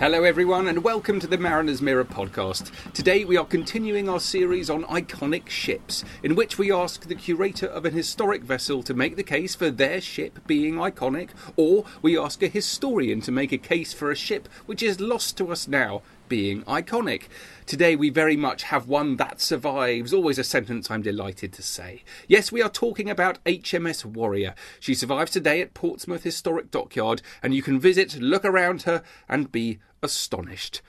Hello, everyone, and welcome to the Mariner's Mirror podcast. Today, we are continuing our series on iconic ships, in which we ask the curator of an historic vessel to make the case for their ship being iconic, or we ask a historian to make a case for a ship which is lost to us now being iconic. Today, we very much have one that survives, always a sentence I'm delighted to say. Yes, we are talking about HMS Warrior. She survives today at Portsmouth Historic Dockyard, and you can visit, look around her, and be astonished.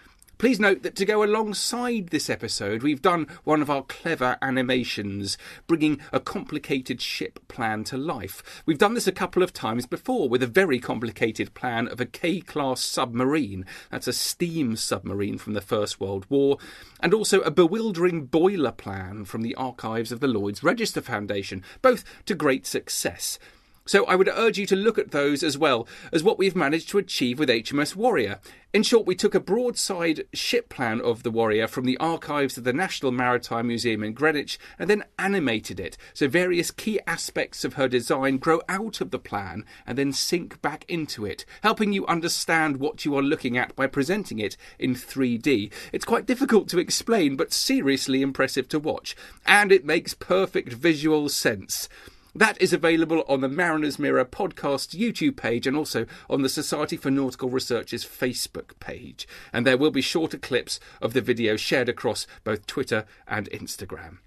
Please note that to go alongside this episode, we've done one of our clever animations, bringing a complicated ship plan to life. We've done this a couple of times before with a very complicated plan of a K class submarine. That's a steam submarine from the First World War, and also a bewildering boiler plan from the archives of the Lloyd's Register Foundation, both to great success. So I would urge you to look at those as well as what we've managed to achieve with HMS Warrior. In short, we took a broadside ship plan of the Warrior from the archives of the National Maritime Museum in Greenwich and then animated it so various key aspects of her design grow out of the plan and then sink back into it, helping you understand what you are looking at by presenting it in 3D. It's quite difficult to explain, but seriously impressive to watch, and it makes perfect visual sense. That is available on the Mariner's Mirror podcast YouTube page and also on the Society for Nautical Research's Facebook page. And there will be shorter clips of the video shared across both Twitter and Instagram.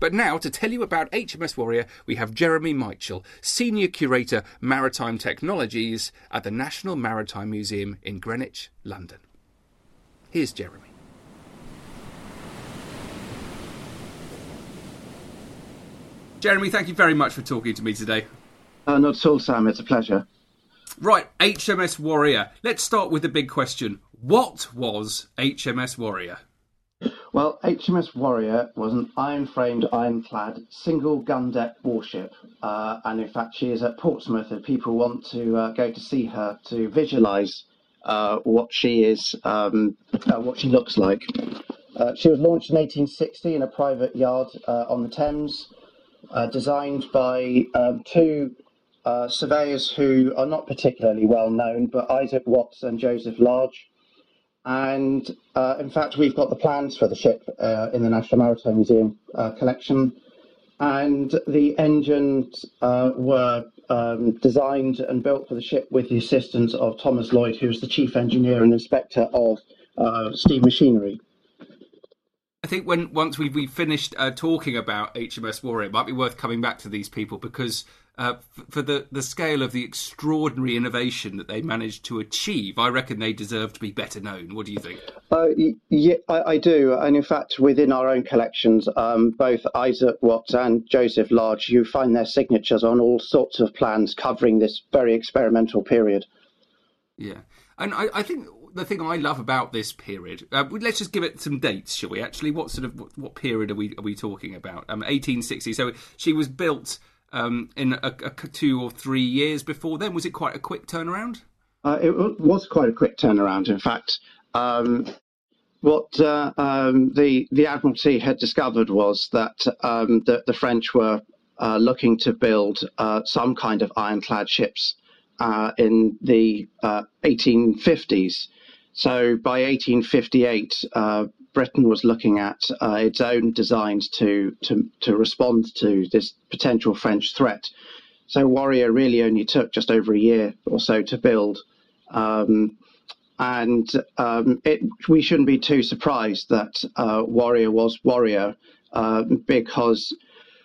But now, to tell you about HMS Warrior, we have Jeremy Michell, Senior Curator Maritime Technologies at the National Maritime Museum in Greenwich, London. Here's Jeremy. Jeremy, thank you very much for talking to me today. Uh, not at all, Sam. It's a pleasure. Right, HMS Warrior. Let's start with the big question. What was HMS Warrior? Well, HMS Warrior was an iron framed, ironclad, single gun deck warship. Uh, and in fact, she is at Portsmouth if people want to uh, go to see her to visualise uh, what she is, um, uh, what she looks like. Uh, she was launched in 1860 in a private yard uh, on the Thames designed by um, two uh, surveyors who are not particularly well known, but Isaac Watts and Joseph Large. And uh, in fact, we've got the plans for the ship uh, in the National Maritime Museum uh, collection. And the engines uh, were um, designed and built for the ship with the assistance of Thomas Lloyd, who was the chief engineer and inspector of steam machinery. I think when once we've, we've finished uh, talking about HMS Warrior, it might be worth coming back to these people because uh, f- for the, the scale of the extraordinary innovation that they managed to achieve, I reckon they deserve to be better known. What do you think? Uh, yeah, I, I, do. And in fact, within our own collections, um, both Isaac Watts and Joseph Large, you find their signatures on all sorts of plans covering this very experimental period. Yeah. And I, I think the thing I love about this period. Uh, let's just give it some dates, shall we? Actually, what sort of what, period are we are we talking about? Um, 1860. So she was built um, in a, a, two or three years before then. Was it quite a quick turnaround? Uh, it was quite a quick turnaround. In fact, um, what uh, um, the the Admiralty had discovered was that um, the, the French were uh, looking to build uh, some kind of ironclad ships uh, in the 1850s. So by 1858, uh, Britain was looking at uh, its own designs to, to, to respond to this potential French threat. So Warrior really only took just over a year or so to build. Um, and um, it, we shouldn't be too surprised that uh, Warrior was Warrior uh, because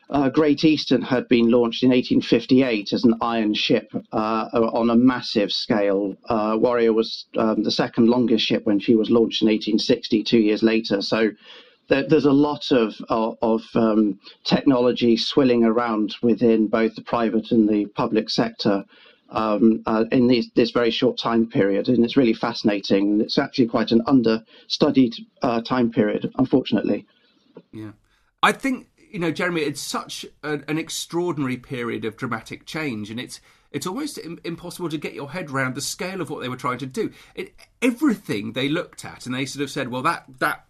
uh, Great Eastern had been launched in 1858 as an iron ship uh, on a massive scale. Uh, Warrior was um, the second longest ship when she was launched in 1860, two years later. So there, there's a lot of, of, of um, technology swilling around within both the private and the public sector um, uh, in these, this very short time period, and it's really fascinating. It's actually quite an understudied uh, time period, unfortunately. Yeah, I think you know, Jeremy, it's such a, an extraordinary period of dramatic change, and it's it's almost impossible to get your head around the scale of what they were trying to do. It, everything they looked at, and they sort of said, "Well, that that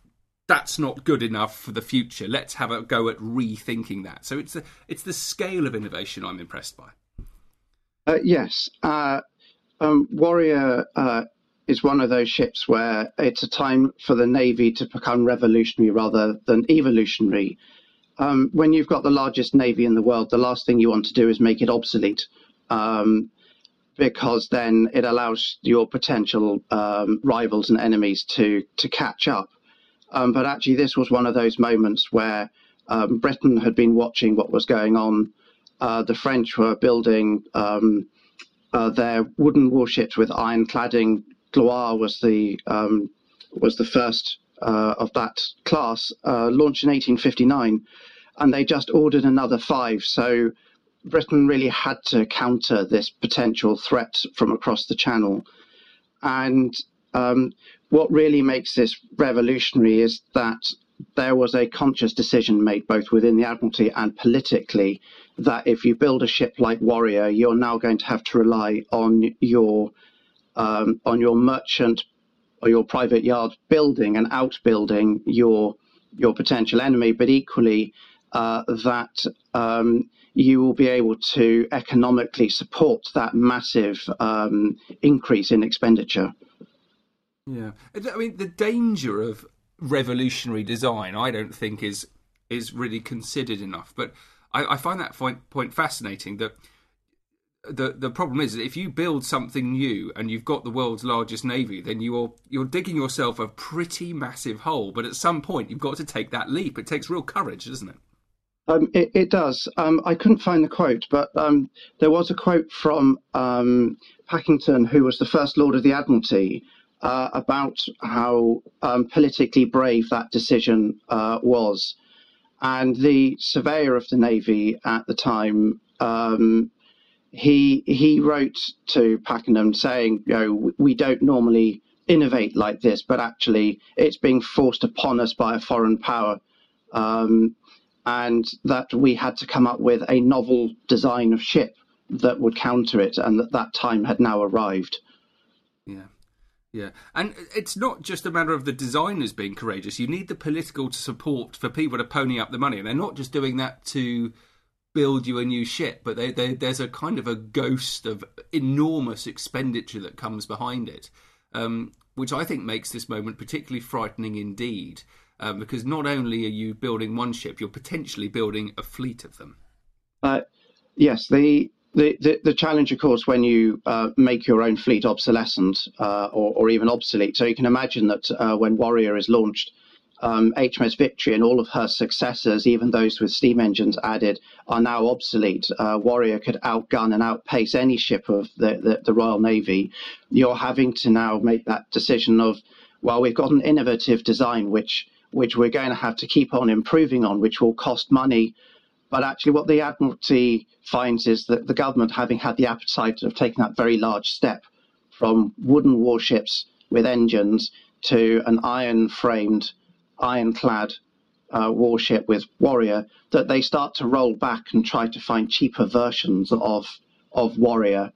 that's not good enough for the future. Let's have a go at rethinking that." So it's the it's the scale of innovation I'm impressed by. Uh, yes. Uh, um, Warrior uh, is one of those ships where it's a time for the Navy to become revolutionary rather than evolutionary. Um, when you've got the largest Navy in the world, the last thing you want to do is make it obsolete. Um, because then it allows your potential um, rivals and enemies to to catch up. Um, but actually, this was one of those moments where um, Britain had been watching what was going on uh, the French were building um, uh, their wooden warships with iron cladding. Gloire was the was the first of that class, uh, launched in 1859, and they just ordered another five. So Britain really had to counter this potential threat from across the Channel. And um, what really makes this revolutionary is that there was a conscious decision made both within the Admiralty and politically that if you build a ship like Warrior, you're now going to have to rely on your um, on your merchant or your private yard building and outbuilding your your potential enemy, but equally uh, that um, you will be able to economically support that massive um, increase in expenditure. Yeah, I mean the danger of revolutionary design, I don't think is is really considered enough, but I, I find that point, point fascinating. That the the problem is that if you build something new and you've got the world's largest navy, then you're you're digging yourself a pretty massive hole. But at some point, you've got to take that leap. It takes real courage, doesn't it? Um, it, it, does. Um, I couldn't find the quote, but um, there was a quote from um, Pakington, who was the first Lord of the Admiralty, uh, about how um, politically brave that decision uh, was. And the surveyor of the Navy at the time, um, he he wrote to Pakington saying, you know, we don't normally innovate like this, but actually it's being forced upon us by a foreign power. Um, and that we had to come up with a novel design of ship that would counter it, and that that time had now arrived. Yeah. Yeah, and it's not just a matter of the designers being courageous. You need the political support for people to pony up the money, and they're not just doing that to build you a new ship, but they, they, there's a kind of a ghost of enormous expenditure that comes behind it, um, which I think makes this moment particularly frightening indeed. Um, because not only are you building one ship, you're potentially building a fleet of them. Uh, yes, the the, the, the, challenge, of course, when you uh, make your own fleet obsolescent uh, or, or, even obsolete. So you can imagine that uh, when Warrior is launched, um, HMS Victory and all of her successors, even those with steam engines added, are now obsolete. Uh, Warrior could outgun and outpace any ship of the, the, the Royal Navy. You're having to now make that decision of, well, we've got an innovative design which which we're going to have to keep on improving on, which will cost money but actually, what the Admiralty finds is that the government, having had the appetite of taking that very large step from wooden warships with engines to an iron framed, ironclad uh, warship with Warrior, that they start to roll back and try to find cheaper versions of, of Warrior,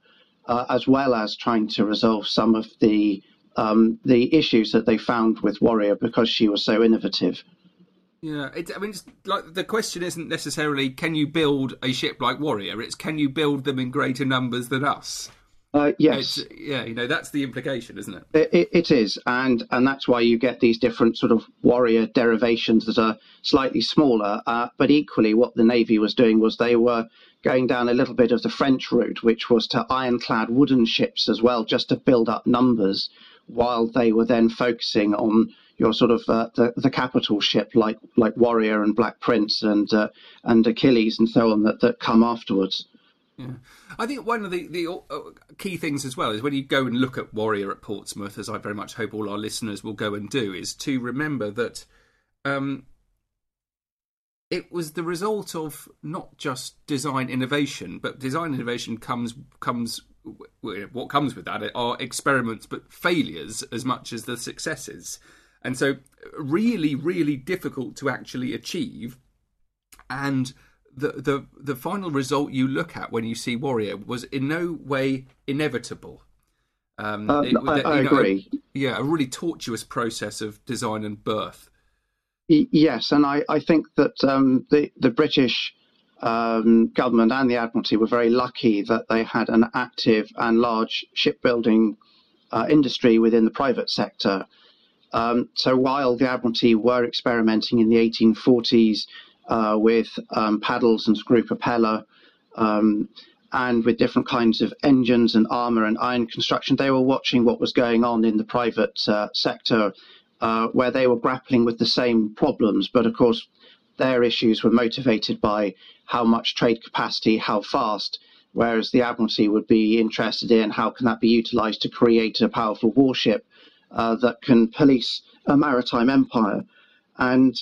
uh, as well as trying to resolve some of the um, the issues that they found with Warrior because she was so innovative. Yeah, I mean, like the question isn't necessarily can you build a ship like Warrior. It's can you build them in greater numbers than us. Uh, yes. It's, yeah, you know that's the implication, isn't it? It, it? it is, and and that's why you get these different sort of warrior derivations that are slightly smaller. Uh, but equally, what the navy was doing was they were going down a little bit of the French route, which was to ironclad wooden ships as well, just to build up numbers while they were then focusing on your sort of uh, the, the capital ship like like Warrior and Black Prince and uh, and Achilles and so on that, that come afterwards. Yeah. I think one of the, the uh, key things as well is when you go and look at Warrior at Portsmouth, as I very much hope all our listeners will go and do, is to remember that um, it was the result of not just design innovation, but design innovation comes comes what comes with that are experiments, but failures as much as the successes, and so really, really difficult to actually achieve, and the the the final result you look at when you see Warrior was in no way inevitable. Um, uh, it, I, I know, agree. A, yeah, a really tortuous process of design and birth. Yes, and I, I think that um, the the British um, government and the Admiralty were very lucky that they had an active and large shipbuilding uh, industry within the private sector. Um, so while the Admiralty were experimenting in the 1840s uh, with um, paddles and screw propeller um, and with different kinds of engines and armor and iron construction, they were watching what was going on in the private uh, sector uh, where they were grappling with the same problems. But of course, their issues were motivated by how much trade capacity, how fast, whereas the Admiralty would be interested in how can that be utilized to create a powerful warship uh, that can police a maritime empire. And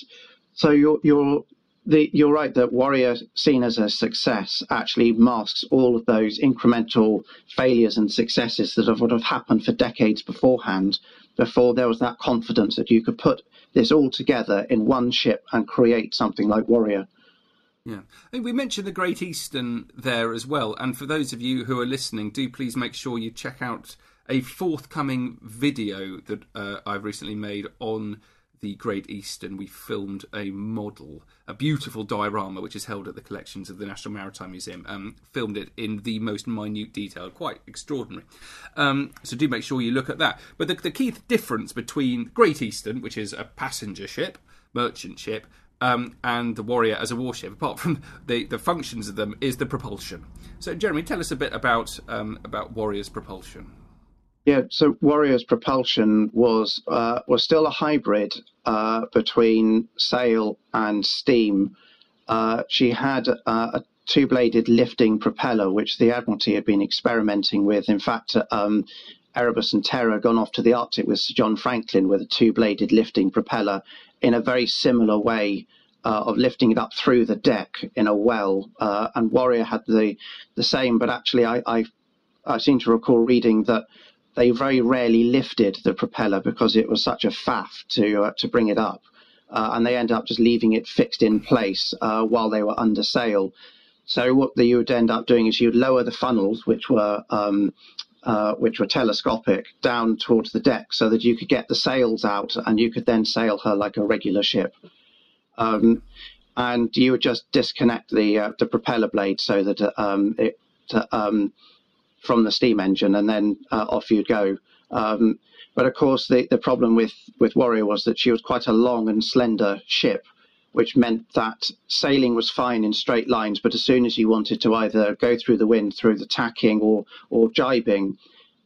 so you're, you're the, you're right that Warrior, seen as a success, actually masks all of those incremental failures and successes that have, would have happened for decades beforehand, before there was that confidence that you could put this all together in one ship and create something like Warrior. Yeah. I think we mentioned the Great Eastern there as well. And for those of you who are listening, do please make sure you check out a forthcoming video that uh, I've recently made on the Great Eastern, we filmed a model, a beautiful diorama, which is held at the collections of the National Maritime Museum. Um, filmed it in the most minute detail, quite extraordinary. Um, so do make sure you look at that. But the, the, key difference between Great Eastern, which is a passenger ship, merchant ship, um, and the Warrior as a warship, apart from the, the functions of them, is the propulsion. So, Jeremy, tell us a bit about um, about Warrior's propulsion. Yeah, so Warrior's propulsion was uh, was still a hybrid uh, between sail and steam. Uh, she had uh, a two-bladed lifting propeller, which the Admiralty had been experimenting with. In fact, um, Erebus and Terror had gone off to the Arctic with Sir John Franklin with a two-bladed lifting propeller in a very similar way uh, of lifting it up through the deck in a well. Uh, and Warrior had the the same, but actually, I, I I seem to recall reading that they very rarely lifted the propeller because it was such a faff to uh, to bring it up, uh, and they ended up just leaving it fixed in place uh, while they were under sail. So what the, you would end up doing is you'd lower the funnels, which were um, uh, which were telescopic, down towards the deck, so that you could get the sails out, and you could then sail her like a regular ship. Um, and you would just disconnect the uh, the propeller blade so that um, it um, from the steam engine, and then uh, off you'd go. Um, but of course, the, the problem with, with Warrior was that she was quite a long and slender ship, which meant that sailing was fine in straight lines, but as soon as you wanted to either go through the wind through the tacking or, or jibing,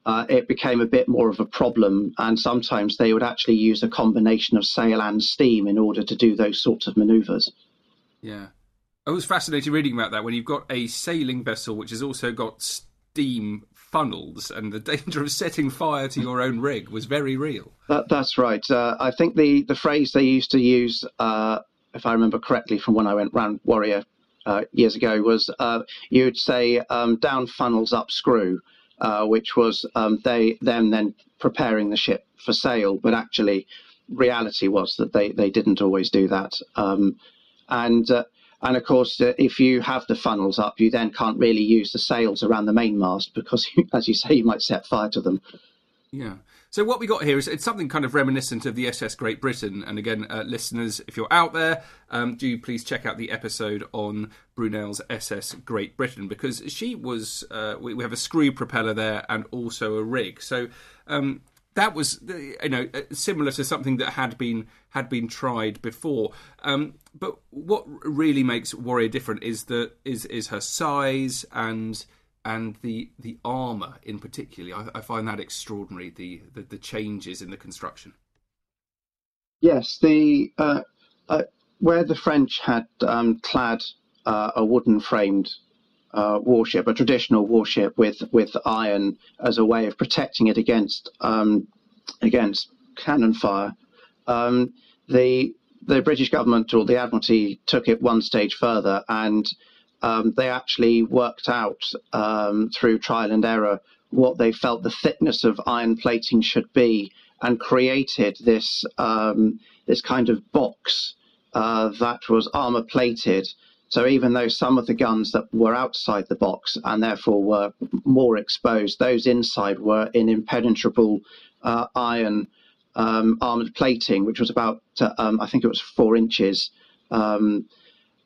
uh, it became a bit more of a problem. And sometimes they would actually use a combination of sail and steam in order to do those sorts of maneuvers. Yeah. I was fascinated reading about that when you've got a sailing vessel which has also got steam funnels, and the danger of setting fire to your own rig was very real. That, that's right. Uh, I think the, the phrase they used to use, uh, if I remember correctly from when I went round Warrior uh, years ago, was uh, you'd say um, down funnels up screw, uh, which was um, they them then preparing the ship for sail, but actually reality was that they, they didn't always do that. Um, and uh, and of course, uh, if you have the funnels up, you then can't really use the sails around the mainmast because, as you say, you might set fire to them. Yeah. So what we got here is it's something kind of reminiscent of the SS Great Britain. And again, uh, listeners, if you're out there, um, do please check out the episode on Brunel's SS Great Britain because she was. Uh, we, we, have a screw propeller there and also a rig. So um, that was you know uh, similar to something that had been had been tried before. Um, but what really makes Warrior different is that is is her size and and the the armor in particular. I, I find that extraordinary. The, the, the changes in the construction. Yes, the uh, uh, where the French had um, clad uh, a wooden framed uh, warship, a traditional warship with with iron as a way of protecting it against um, against cannon fire. Um, the the British government or the Admiralty took it one stage further, and um, they actually worked out um, through trial and error what they felt the thickness of iron plating should be, and created this um, this kind of box uh, that was armor plated so even though some of the guns that were outside the box and therefore were more exposed, those inside were in impenetrable uh, iron um, armored plating, which was about, uh, um, I think it was four inches. Um,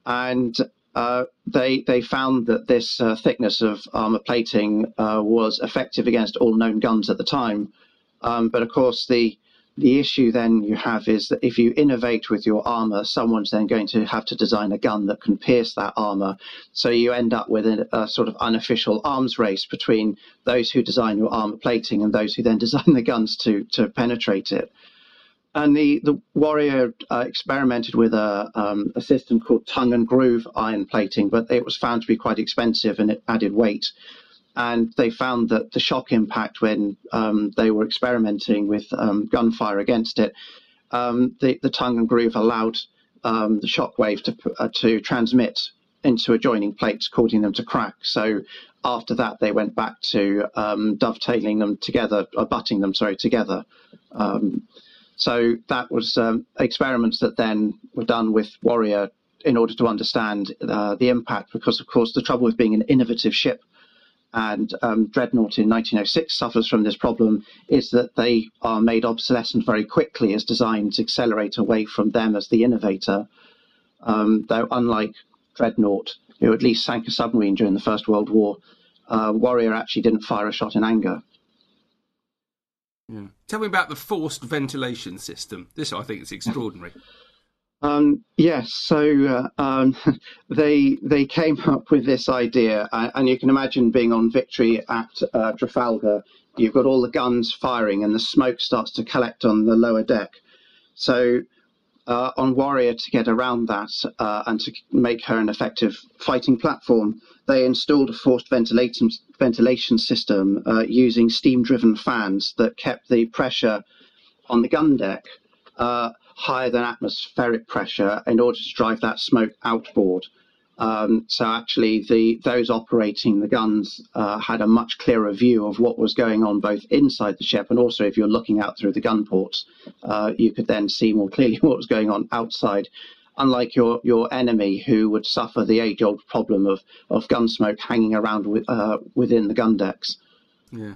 and uh, they they found that this uh, thickness of armor plating uh, was effective against all known guns at the time. Um, but of course, the the issue then you have is that if you innovate with your armor, someone's then going to have to design a gun that can pierce that armor. So you end up with a, a sort of unofficial arms race between those who design your armor plating and those who then design the guns to to penetrate it. And the, the Warrior uh, experimented with a, um, a system called tongue and groove iron plating, but it was found to be quite expensive and it added weight and they found that the shock impact when um, they were experimenting with um, gunfire against it, um, the, the, tongue and groove allowed um, the shock wave to, uh, to transmit into adjoining plates, causing them to crack. So after that, they went back to um, dovetailing them together, or butting them, sorry, together. Um, so that was experiments that then were done with Warrior in order to understand uh, the impact, because of course the trouble with being an innovative ship and um, Dreadnought in 1906 suffers from this problem is that they are made obsolescent very quickly as designs accelerate away from them as the innovator. Um, though, unlike Dreadnought, who at least sank a submarine during the First World War, uh, Warrior actually didn't fire a shot in anger. Yeah. Tell me about the forced ventilation system. This, I think, is extraordinary. Um, yes, so uh, um, they they came up with this idea, and, and, you can imagine being on Victory at uh, Trafalgar. You've got all the guns firing, and the smoke starts to collect on the lower deck. So, uh, on Warrior to get around that uh, and to make her an effective fighting platform, they installed a forced ventilation ventilation system uh, using steam-driven fans that kept the pressure on the gun deck uh, higher than atmospheric pressure in order to drive that smoke outboard. Um, so actually, the those operating the guns uh, had a much clearer view of what was going on both inside the ship and also if you're looking out through the gun ports, uh, you could then see more clearly what was going on outside. Unlike your your enemy, who would suffer the age-old problem of of gun smoke hanging around with, uh, within the gun decks. Yeah.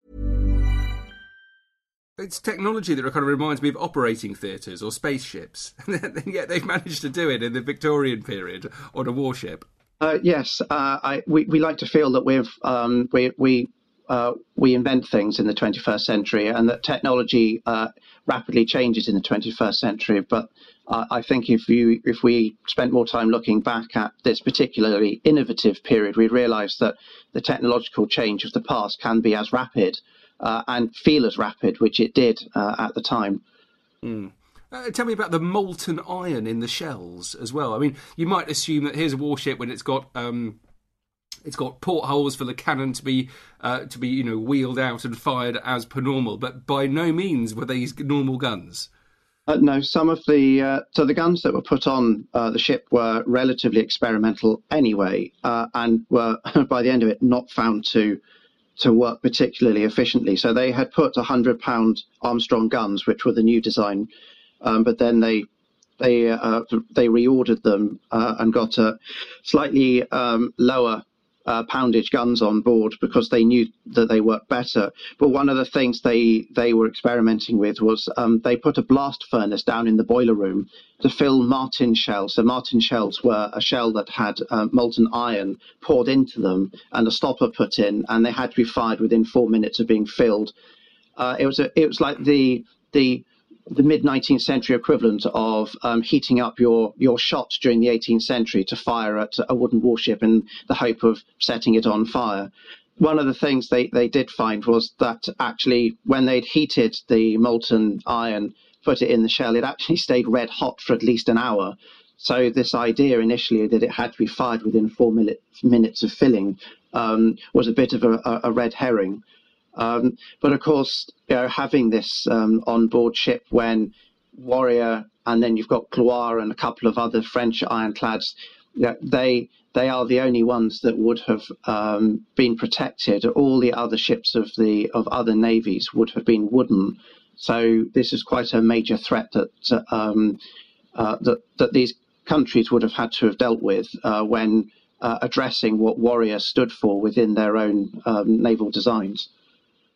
It's technology that kind of reminds me of operating theatres or spaceships, and yet they've managed to do it in the Victorian period on a warship. Uh, yes, uh, I, we, we like to feel that we've um, we we uh, we invent things in the 21st century, and that technology uh, rapidly changes in the 21st century. But I think if you if we spent more time looking back at this particularly innovative period, we'd realise that the technological change of the past can be as rapid uh, and feel as rapid, which it did uh, at the time. Mm. Uh, tell me about the molten iron in the shells as well. I mean, you might assume that here's a warship when it's got um, it's got portholes for the cannon to be uh, to be you know wheeled out and fired as per normal, but by no means were these normal guns. Uh, no, some of the uh, so the guns that were put on uh, the ship were relatively experimental anyway, uh, and were by the end of it not found to to work particularly efficiently. So they had put 100 pound Armstrong guns, which were the new design, um, but then they they uh, they reordered them uh, and got a slightly um, lower uh, poundage guns on board because they knew that they worked better. But one of the things they they were experimenting with was um, they put a blast furnace down in the boiler room to fill Martin shells. So Martin shells were a shell that had uh, molten iron poured into them and a stopper put in, and they had to be fired within four minutes of being filled. Uh, it was a, it was like the the the mid 19th century equivalent of um, heating up your, your shot during the 18th century to fire at a wooden warship in the hope of setting it on fire. One of the things they, they did find was that actually, when they'd heated the molten iron, put it in the shell, it actually stayed red hot for at least an hour. So, this idea initially that it had to be fired within four minute, minutes of filling um, was a bit of a, a red herring. Um, but of course, you know, having this um, on board ship when Warrior and then you've got Gloire and a couple of other French ironclads, you know, they they are the only ones that would have um, been protected. All the other ships of the of other navies would have been wooden. So this is quite a major threat that um, uh, that that these countries would have had to have dealt with uh, when uh, addressing what Warrior stood for within their own um, naval designs.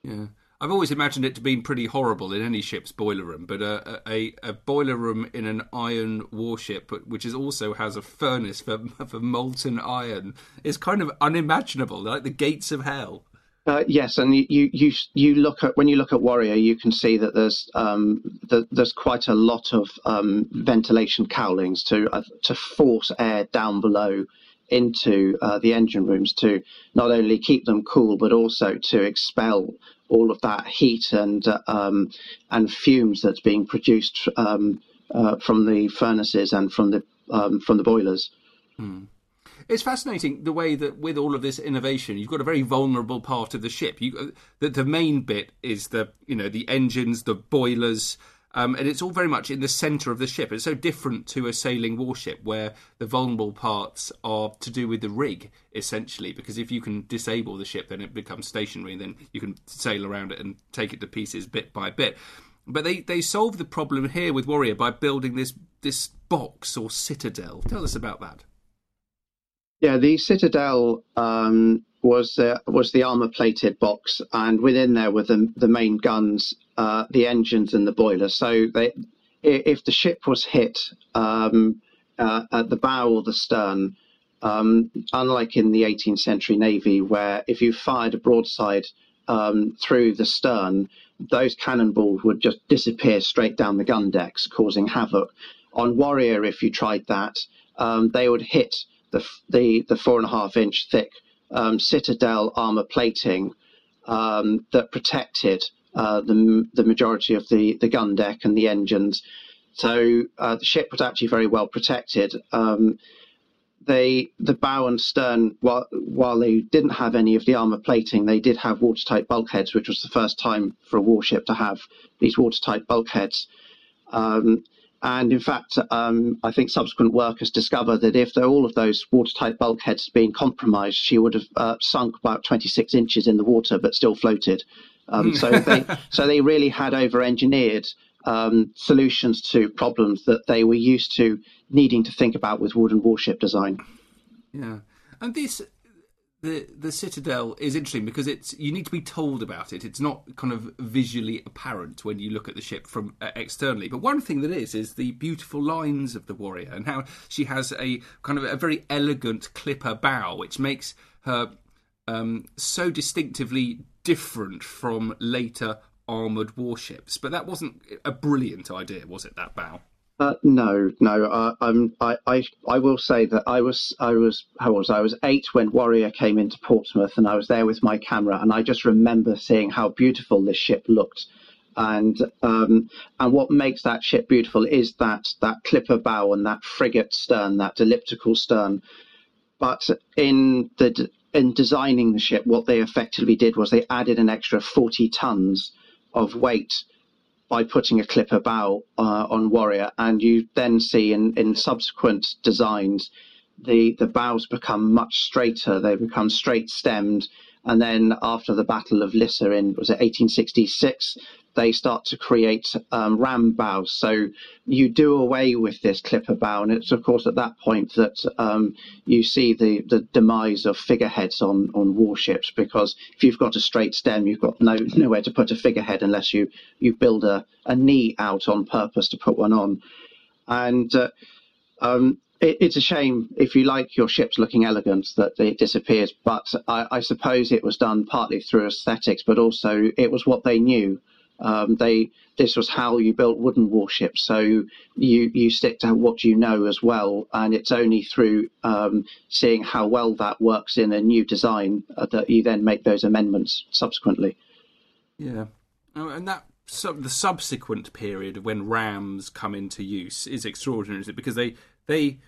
Yeah. I've always imagined it to be pretty horrible in any ship's boiler room, but a, a, a boiler room in an iron warship, which is also has a furnace for, for molten iron, is kind of unimaginable, like the gates of hell. Uh, yes, and you, you you look at when you look at Warrior, you can see that there's um, the, there's quite a lot of um, ventilation cowlings to uh, to force air down below into uh, the engine rooms to not only keep them cool but also to expel all of that heat and uh, um, and fumes that's being produced um, uh, from the furnaces and from the um, from the boilers. Hmm. It's fascinating the way that with all of this innovation, you've got a very vulnerable part of the ship. You, uh, the, the main bit is the you know the engines, the boilers, um, and it's all very much in the centre of the ship. It's so different to a sailing warship where the vulnerable parts are to do with the rig, essentially, because if you can disable the ship, then it becomes stationary, and then you can sail around it and take it to pieces bit by bit. But they, they solve the problem here with Warrior by building this this box or citadel. Tell us about that. Yeah, the citadel um, was uh, was the armor plated box, and within there were the the main guns, uh, the engines, and the boiler. So they, if the ship was hit um, uh, at the bow or the stern, um, unlike in the 18th century navy, where if you fired a broadside um, through the stern, those cannonballs would just disappear straight down the gun decks, causing havoc. On Warrior, if you tried that, um, they would hit the the, the four and a half inch thick um, citadel armor plating um, that protected uh, the, the majority of the, the gun deck and the engines. So uh, the ship was actually very well protected. Um, they, the bow and stern, while, while they didn't have any of the armor plating, they did have watertight bulkheads, which was the first time for a warship to have these watertight bulkheads. Um, and in fact, um, I think subsequent work has discovered that if all of those watertight bulkheads had been compromised, she would have uh, sunk about 26 inches in the water but still floated. Um, hmm. so, they, so they really had over engineered um, solutions to problems that they were used to needing to think about with wooden warship design. Yeah. And this the the citadel is interesting because it's you need to be told about it. It's not kind of visually apparent when you look at the ship from uh, externally. But one thing that is is the beautiful lines of the warrior and how she has a kind of a very elegant clipper bow, which makes her um, so distinctively different from later armored warships. But that wasn't a brilliant idea, was it? That bow. Uh, no, no. Uh, I'm, I, I, I will say that I was, I was, how was I? I was eight when Warrior came into Portsmouth, and I was there with my camera, and I just remember seeing how beautiful this ship looked, and um, and what makes that ship beautiful is that that clipper bow and that frigate stern, that elliptical stern. But in the in designing the ship, what they effectively did was they added an extra forty tons of weight by putting a clipper bow uh, on Warrior, and you then see in, in subsequent designs the the bows become much straighter. They become straight stemmed, And then after the Battle of Lissa in was it 1866, they start to create um, ram bows. So you do away with this clipper bow, and it's of course at that point that um, you see the, the demise of figureheads on, on warships. Because if you've got a straight stem, you've got no nowhere to put a figurehead unless you you build a, a knee out on purpose to put one on. And uh, um, it, it's a shame if you like your ships looking elegant that it disappears. But I, I suppose it was done partly through aesthetics, but also it was what they knew. Um, they this was how you built wooden warships. So you you stick to what you know as well, and it's only through um, seeing how well that works in a new design uh, that you then make those amendments subsequently. Yeah, oh, and that the subsequent period when rams come into use is extraordinary, is it? Because they they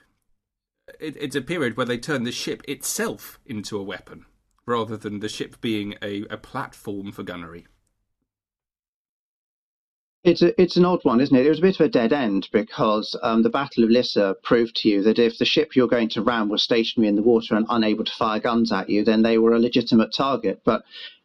it, it's a period where they turn the ship itself into a weapon rather than the ship being a, a platform for gunnery. It's a, it's an odd one, isn't it? It was a bit of a dead end because um, the Battle of Lissa proved to you that if the ship you're going to ram was stationary in the water and unable to fire guns at you, then they were a legitimate target. But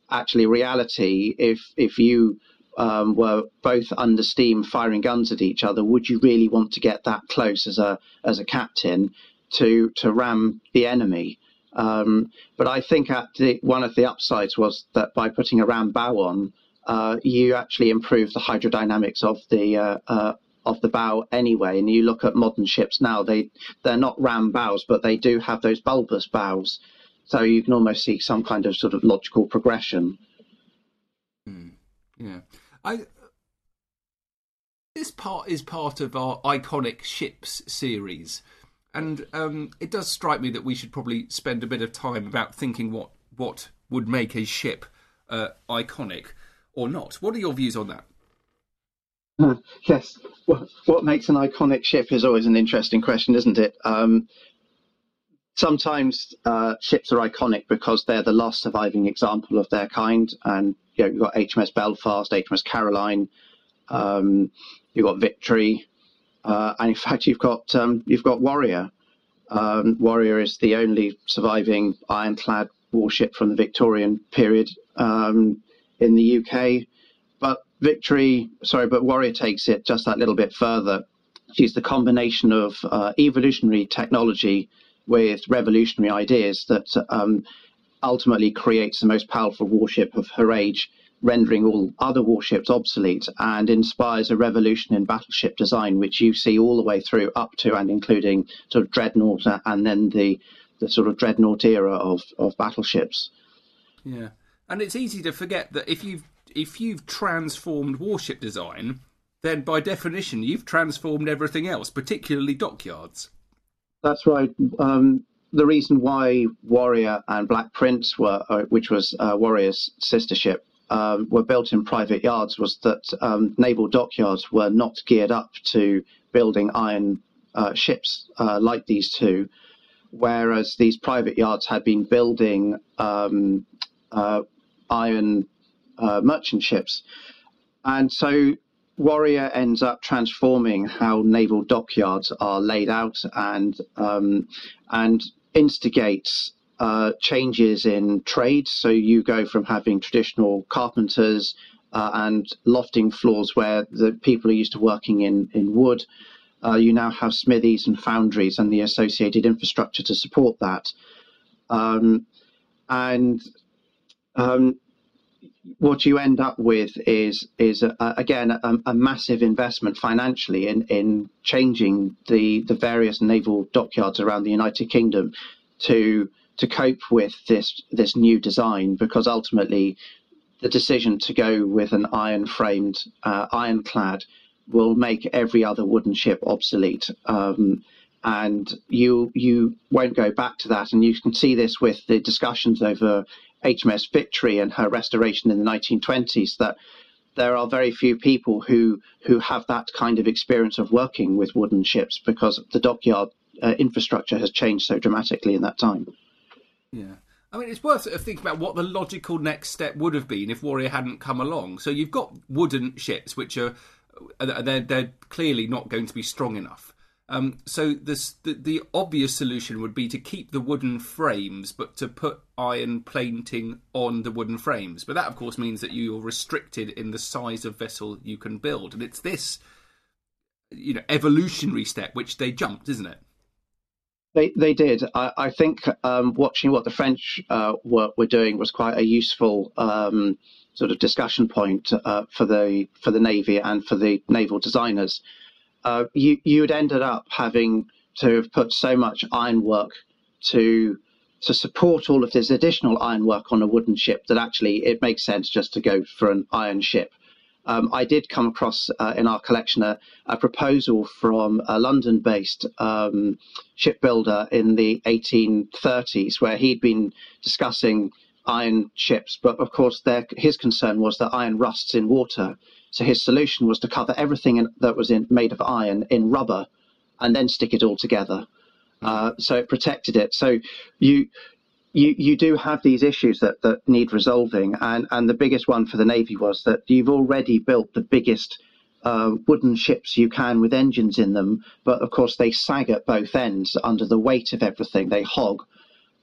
actually, reality, if if you um, were both under steam firing guns at each other, would you really want to get that close as a as a captain to to ram the enemy? Um, but I think at the, one of the upsides was that by putting a ram bow on, uh, you actually improve the hydrodynamics of the uh, uh, of the bow anyway. And you look at modern ships now; they they're not ram bows, but they do have those bulbous bows. So you can almost see some kind of sort of logical progression. Hmm. Yeah, I. This part is part of our iconic ships series, and um, it does strike me that we should probably spend a bit of time about thinking what what would make a ship uh, iconic or not. What are your views on that? Uh, yes, what, what makes an iconic ship is always an interesting question, isn't it? Um, sometimes uh, ships are iconic because they're the last surviving example of their kind, and you know you've got HMS Belfast, HMS Caroline, um, you've got Victory, uh, and in fact you've got um, you've got Warrior. Um, Warrior is the only surviving ironclad warship from the Victorian period. Um, in the UK. But Victory, sorry, but Warrior takes it just that little bit further. She's the combination of uh, evolutionary technology with revolutionary ideas that um, ultimately creates the most powerful warship of her age, rendering all other warships obsolete, and inspires a revolution in battleship design, which you see all the way through up to and including sort of dreadnought and then the the sort of dreadnought era of, of battleships. Yeah. And it's easy to forget that if you've if you've transformed warship design, then by definition you've transformed everything else, particularly dockyards. That's right. Um, the reason why Warrior and Black Prince were, uh, which was uh, Warrior's sister ship, um, were built in private yards was that um, naval dockyards were not geared up to building iron uh, ships uh, like these two, whereas these private yards had been building um, uh, iron uh, merchant ships. And so Warrior ends up transforming how naval dockyards are laid out and um, and instigates uh, changes in trades. So you go from having traditional carpenters uh, and lofting floors where the people are used to working in in wood. Uh, you now have smithies and foundries and the associated infrastructure to support that. Um, and um, what you end up with is is a, again a, a, massive investment financially in in changing the the various naval dockyards around the United Kingdom to to cope with this this new design because ultimately the decision to go with an iron framed uh, ironclad will make every other wooden ship obsolete. Um, and you you won't go back to that. And you can see this with the discussions over HMS Victory and her restoration in the 1920s that there are very few people who who have that kind of experience of working with wooden ships because the dockyard uh, infrastructure has changed so dramatically in that time. Yeah. I mean, it's worth thinking about what the logical next step would have been if Warrior hadn't come along. So you've got wooden ships, which are they're, they're clearly not going to be strong enough. Um, so this, the the obvious solution would be to keep the wooden frames, but to put iron plating on the wooden frames. But that, of course, means that you're restricted in the size of vessel you can build, and it's this, you know, evolutionary step which they jumped, isn't it? They they did. I, I think um, watching what the French uh, were, were doing was quite a useful um, sort of discussion point uh, for the for the navy and for the naval designers uh, you you'd ended up having to have put so much ironwork to to support all of this additional ironwork on a wooden ship that actually it makes sense just to go for an iron ship. Um, I did come across uh, in our collection a, a, proposal from a London based um, shipbuilder in the 1830s where he'd been discussing iron ships, but of course his concern was that iron rusts in water. So his solution was to cover everything in, that was in, made of iron in rubber and then stick it all together. Uh, so it protected it. So you you you do have these issues that, that need resolving, and and the biggest one for the navy was that you've already built the biggest uh, wooden ships you can with engines in them, but of course they sag at both ends under the weight of everything. They hog.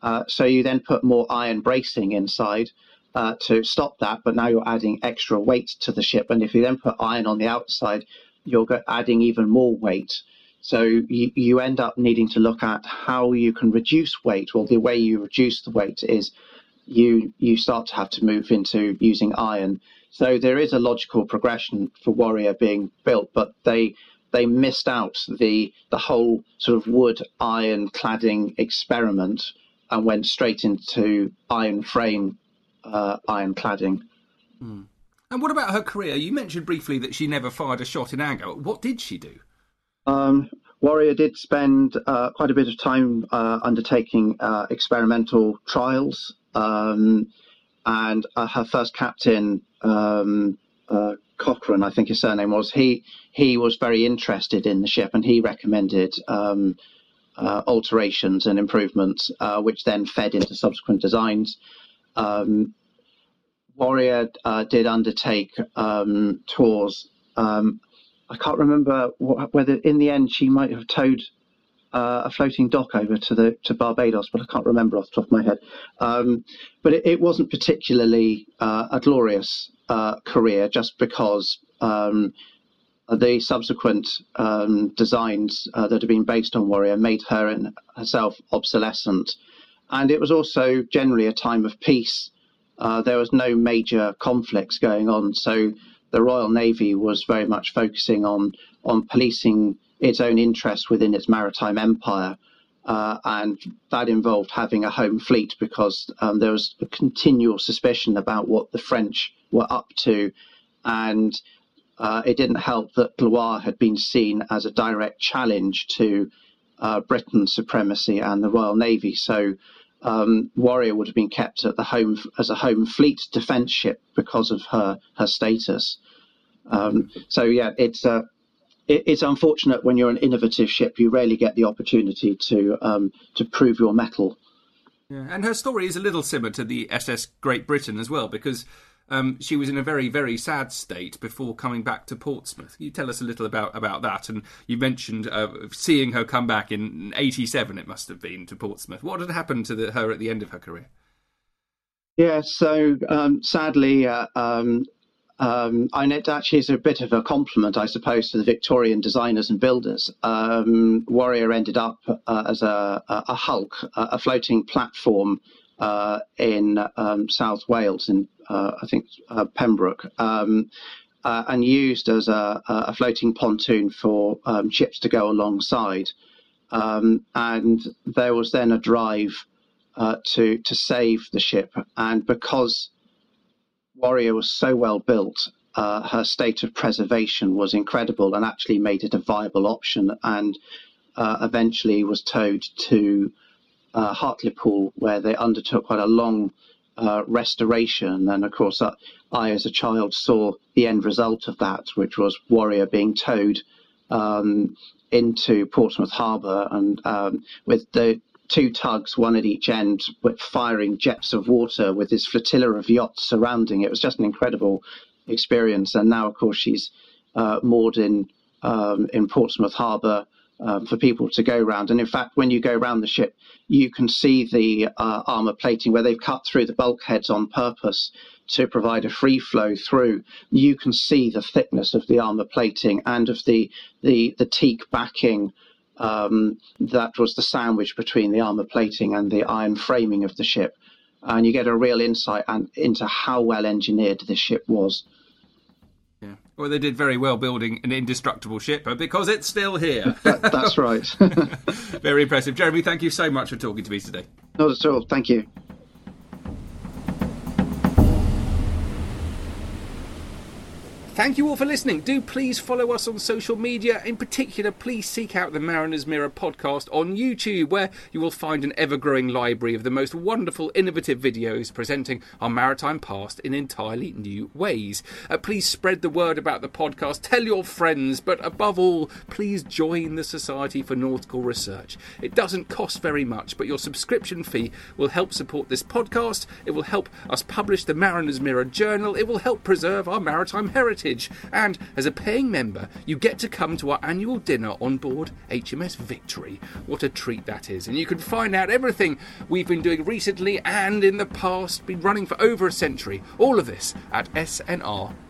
Uh, so you then put more iron bracing inside, uh, to stop that, but now you're adding extra weight to the ship. And if you then put iron on the outside, you're adding even more weight. So you, you end up needing to look at how you can reduce weight. Well, the way you reduce the weight is you you start to have to move into using iron. So there is a logical progression for Warrior being built, but they they missed out the the whole sort of wood iron cladding experiment and went straight into iron frame uh, iron cladding. Mm. And what about her career? You mentioned briefly that she never fired a shot in anger. What did she do? Um, Warrior did spend uh, quite a bit of time uh, undertaking uh, experimental trials, um, and uh, her first captain, um, uh, Cochrane, I think his surname was, he he was very interested in the ship, and he recommended um, alterations and improvements, which then fed into subsequent designs um, Warrior uh, did undertake um, tours. Um, I can't remember what, whether in the end she might have towed uh, a floating dock over to the to Barbados, but I can't remember off the top of my head. Um, but it, it, wasn't particularly uh, a glorious uh, career, just because um, the subsequent um, designs uh, that have been based on Warrior made her and herself obsolescent and it was also generally a time of peace. Uh, there was no major conflicts going on, so the Royal Navy was very much focusing on on policing its own interests within its maritime empire, uh, and that involved having a home fleet because um, there was a continual suspicion about what the French were up to, and uh, it didn't help that Gloire had been seen as a direct challenge to uh, Britain's supremacy and the Royal Navy. So um, Warrior would have been kept at the home as a home fleet defence ship because of her her status. Um, so yeah, it's uh, it, it's unfortunate when you're an innovative ship, you rarely get the opportunity to um, to prove your mettle. Yeah, and her story is a little similar to the SS Great Britain as well, because um, she was in a very, very sad state before coming back to Portsmouth. Can you tell us a little about, about that? And you mentioned uh, seeing her come back in '87. It must have been to Portsmouth. What had happened to the, her at the end of her career? Yeah, so um, sadly, uh, um, um, and it actually is a bit of a compliment, I suppose, to the Victorian designers and builders. Um, Warrior ended up uh, as a, a, hulk, a, floating platform uh, in um, South Wales, in I think uh, Pembroke, um, uh, and used as a, a, floating pontoon for um, ships to go alongside. Um, and there was then a drive uh, to to save the ship, and because Warrior was so well built, uh, her state of preservation was incredible, and actually made it a viable option. And eventually was towed to uh, Hartlepool, where they undertook quite a long uh, restoration. And of course, uh, I, as a child, saw the end result of that, which was Warrior being towed um, into Portsmouth Harbour and um, with the two tugs, one at each end, firing jets of water with this flotilla of yachts surrounding it. Was just an incredible experience. And now, of course, she's uh, moored in um, in Portsmouth Harbour um, for people to go around. And in fact, when you go around the ship, you can see the uh, armor plating where they've cut through the bulkheads on purpose to provide a free flow through. You can see the thickness of the armor plating and of the the, the teak backing. Um, that was the sandwich between the armor plating and the iron framing of the ship, and you get a real insight and, into how well engineered this ship was. Well, they did very well building an indestructible ship but because it's still here. that, that's right. very impressive. Jeremy, thank you so much for talking to me today. Not at all. Thank you. Thank you all for listening. Do please follow us on social media. In particular, please seek out the Mariner's Mirror podcast on YouTube, where you will find an ever growing library of the most wonderful, innovative videos presenting our maritime past in entirely new ways. Uh, please spread the word about the podcast, tell your friends, but above all, please join the Society for Nautical Research. It doesn't cost very much, but your subscription fee will help support this podcast, it will help us publish the Mariner's Mirror journal, it will help preserve our maritime heritage and as a paying member, you get to come to our annual dinner on board HMS Victory. What a treat that is! And you can find out everything we've been doing recently and in the past, been running for over a century. All of this at snr.org.uk.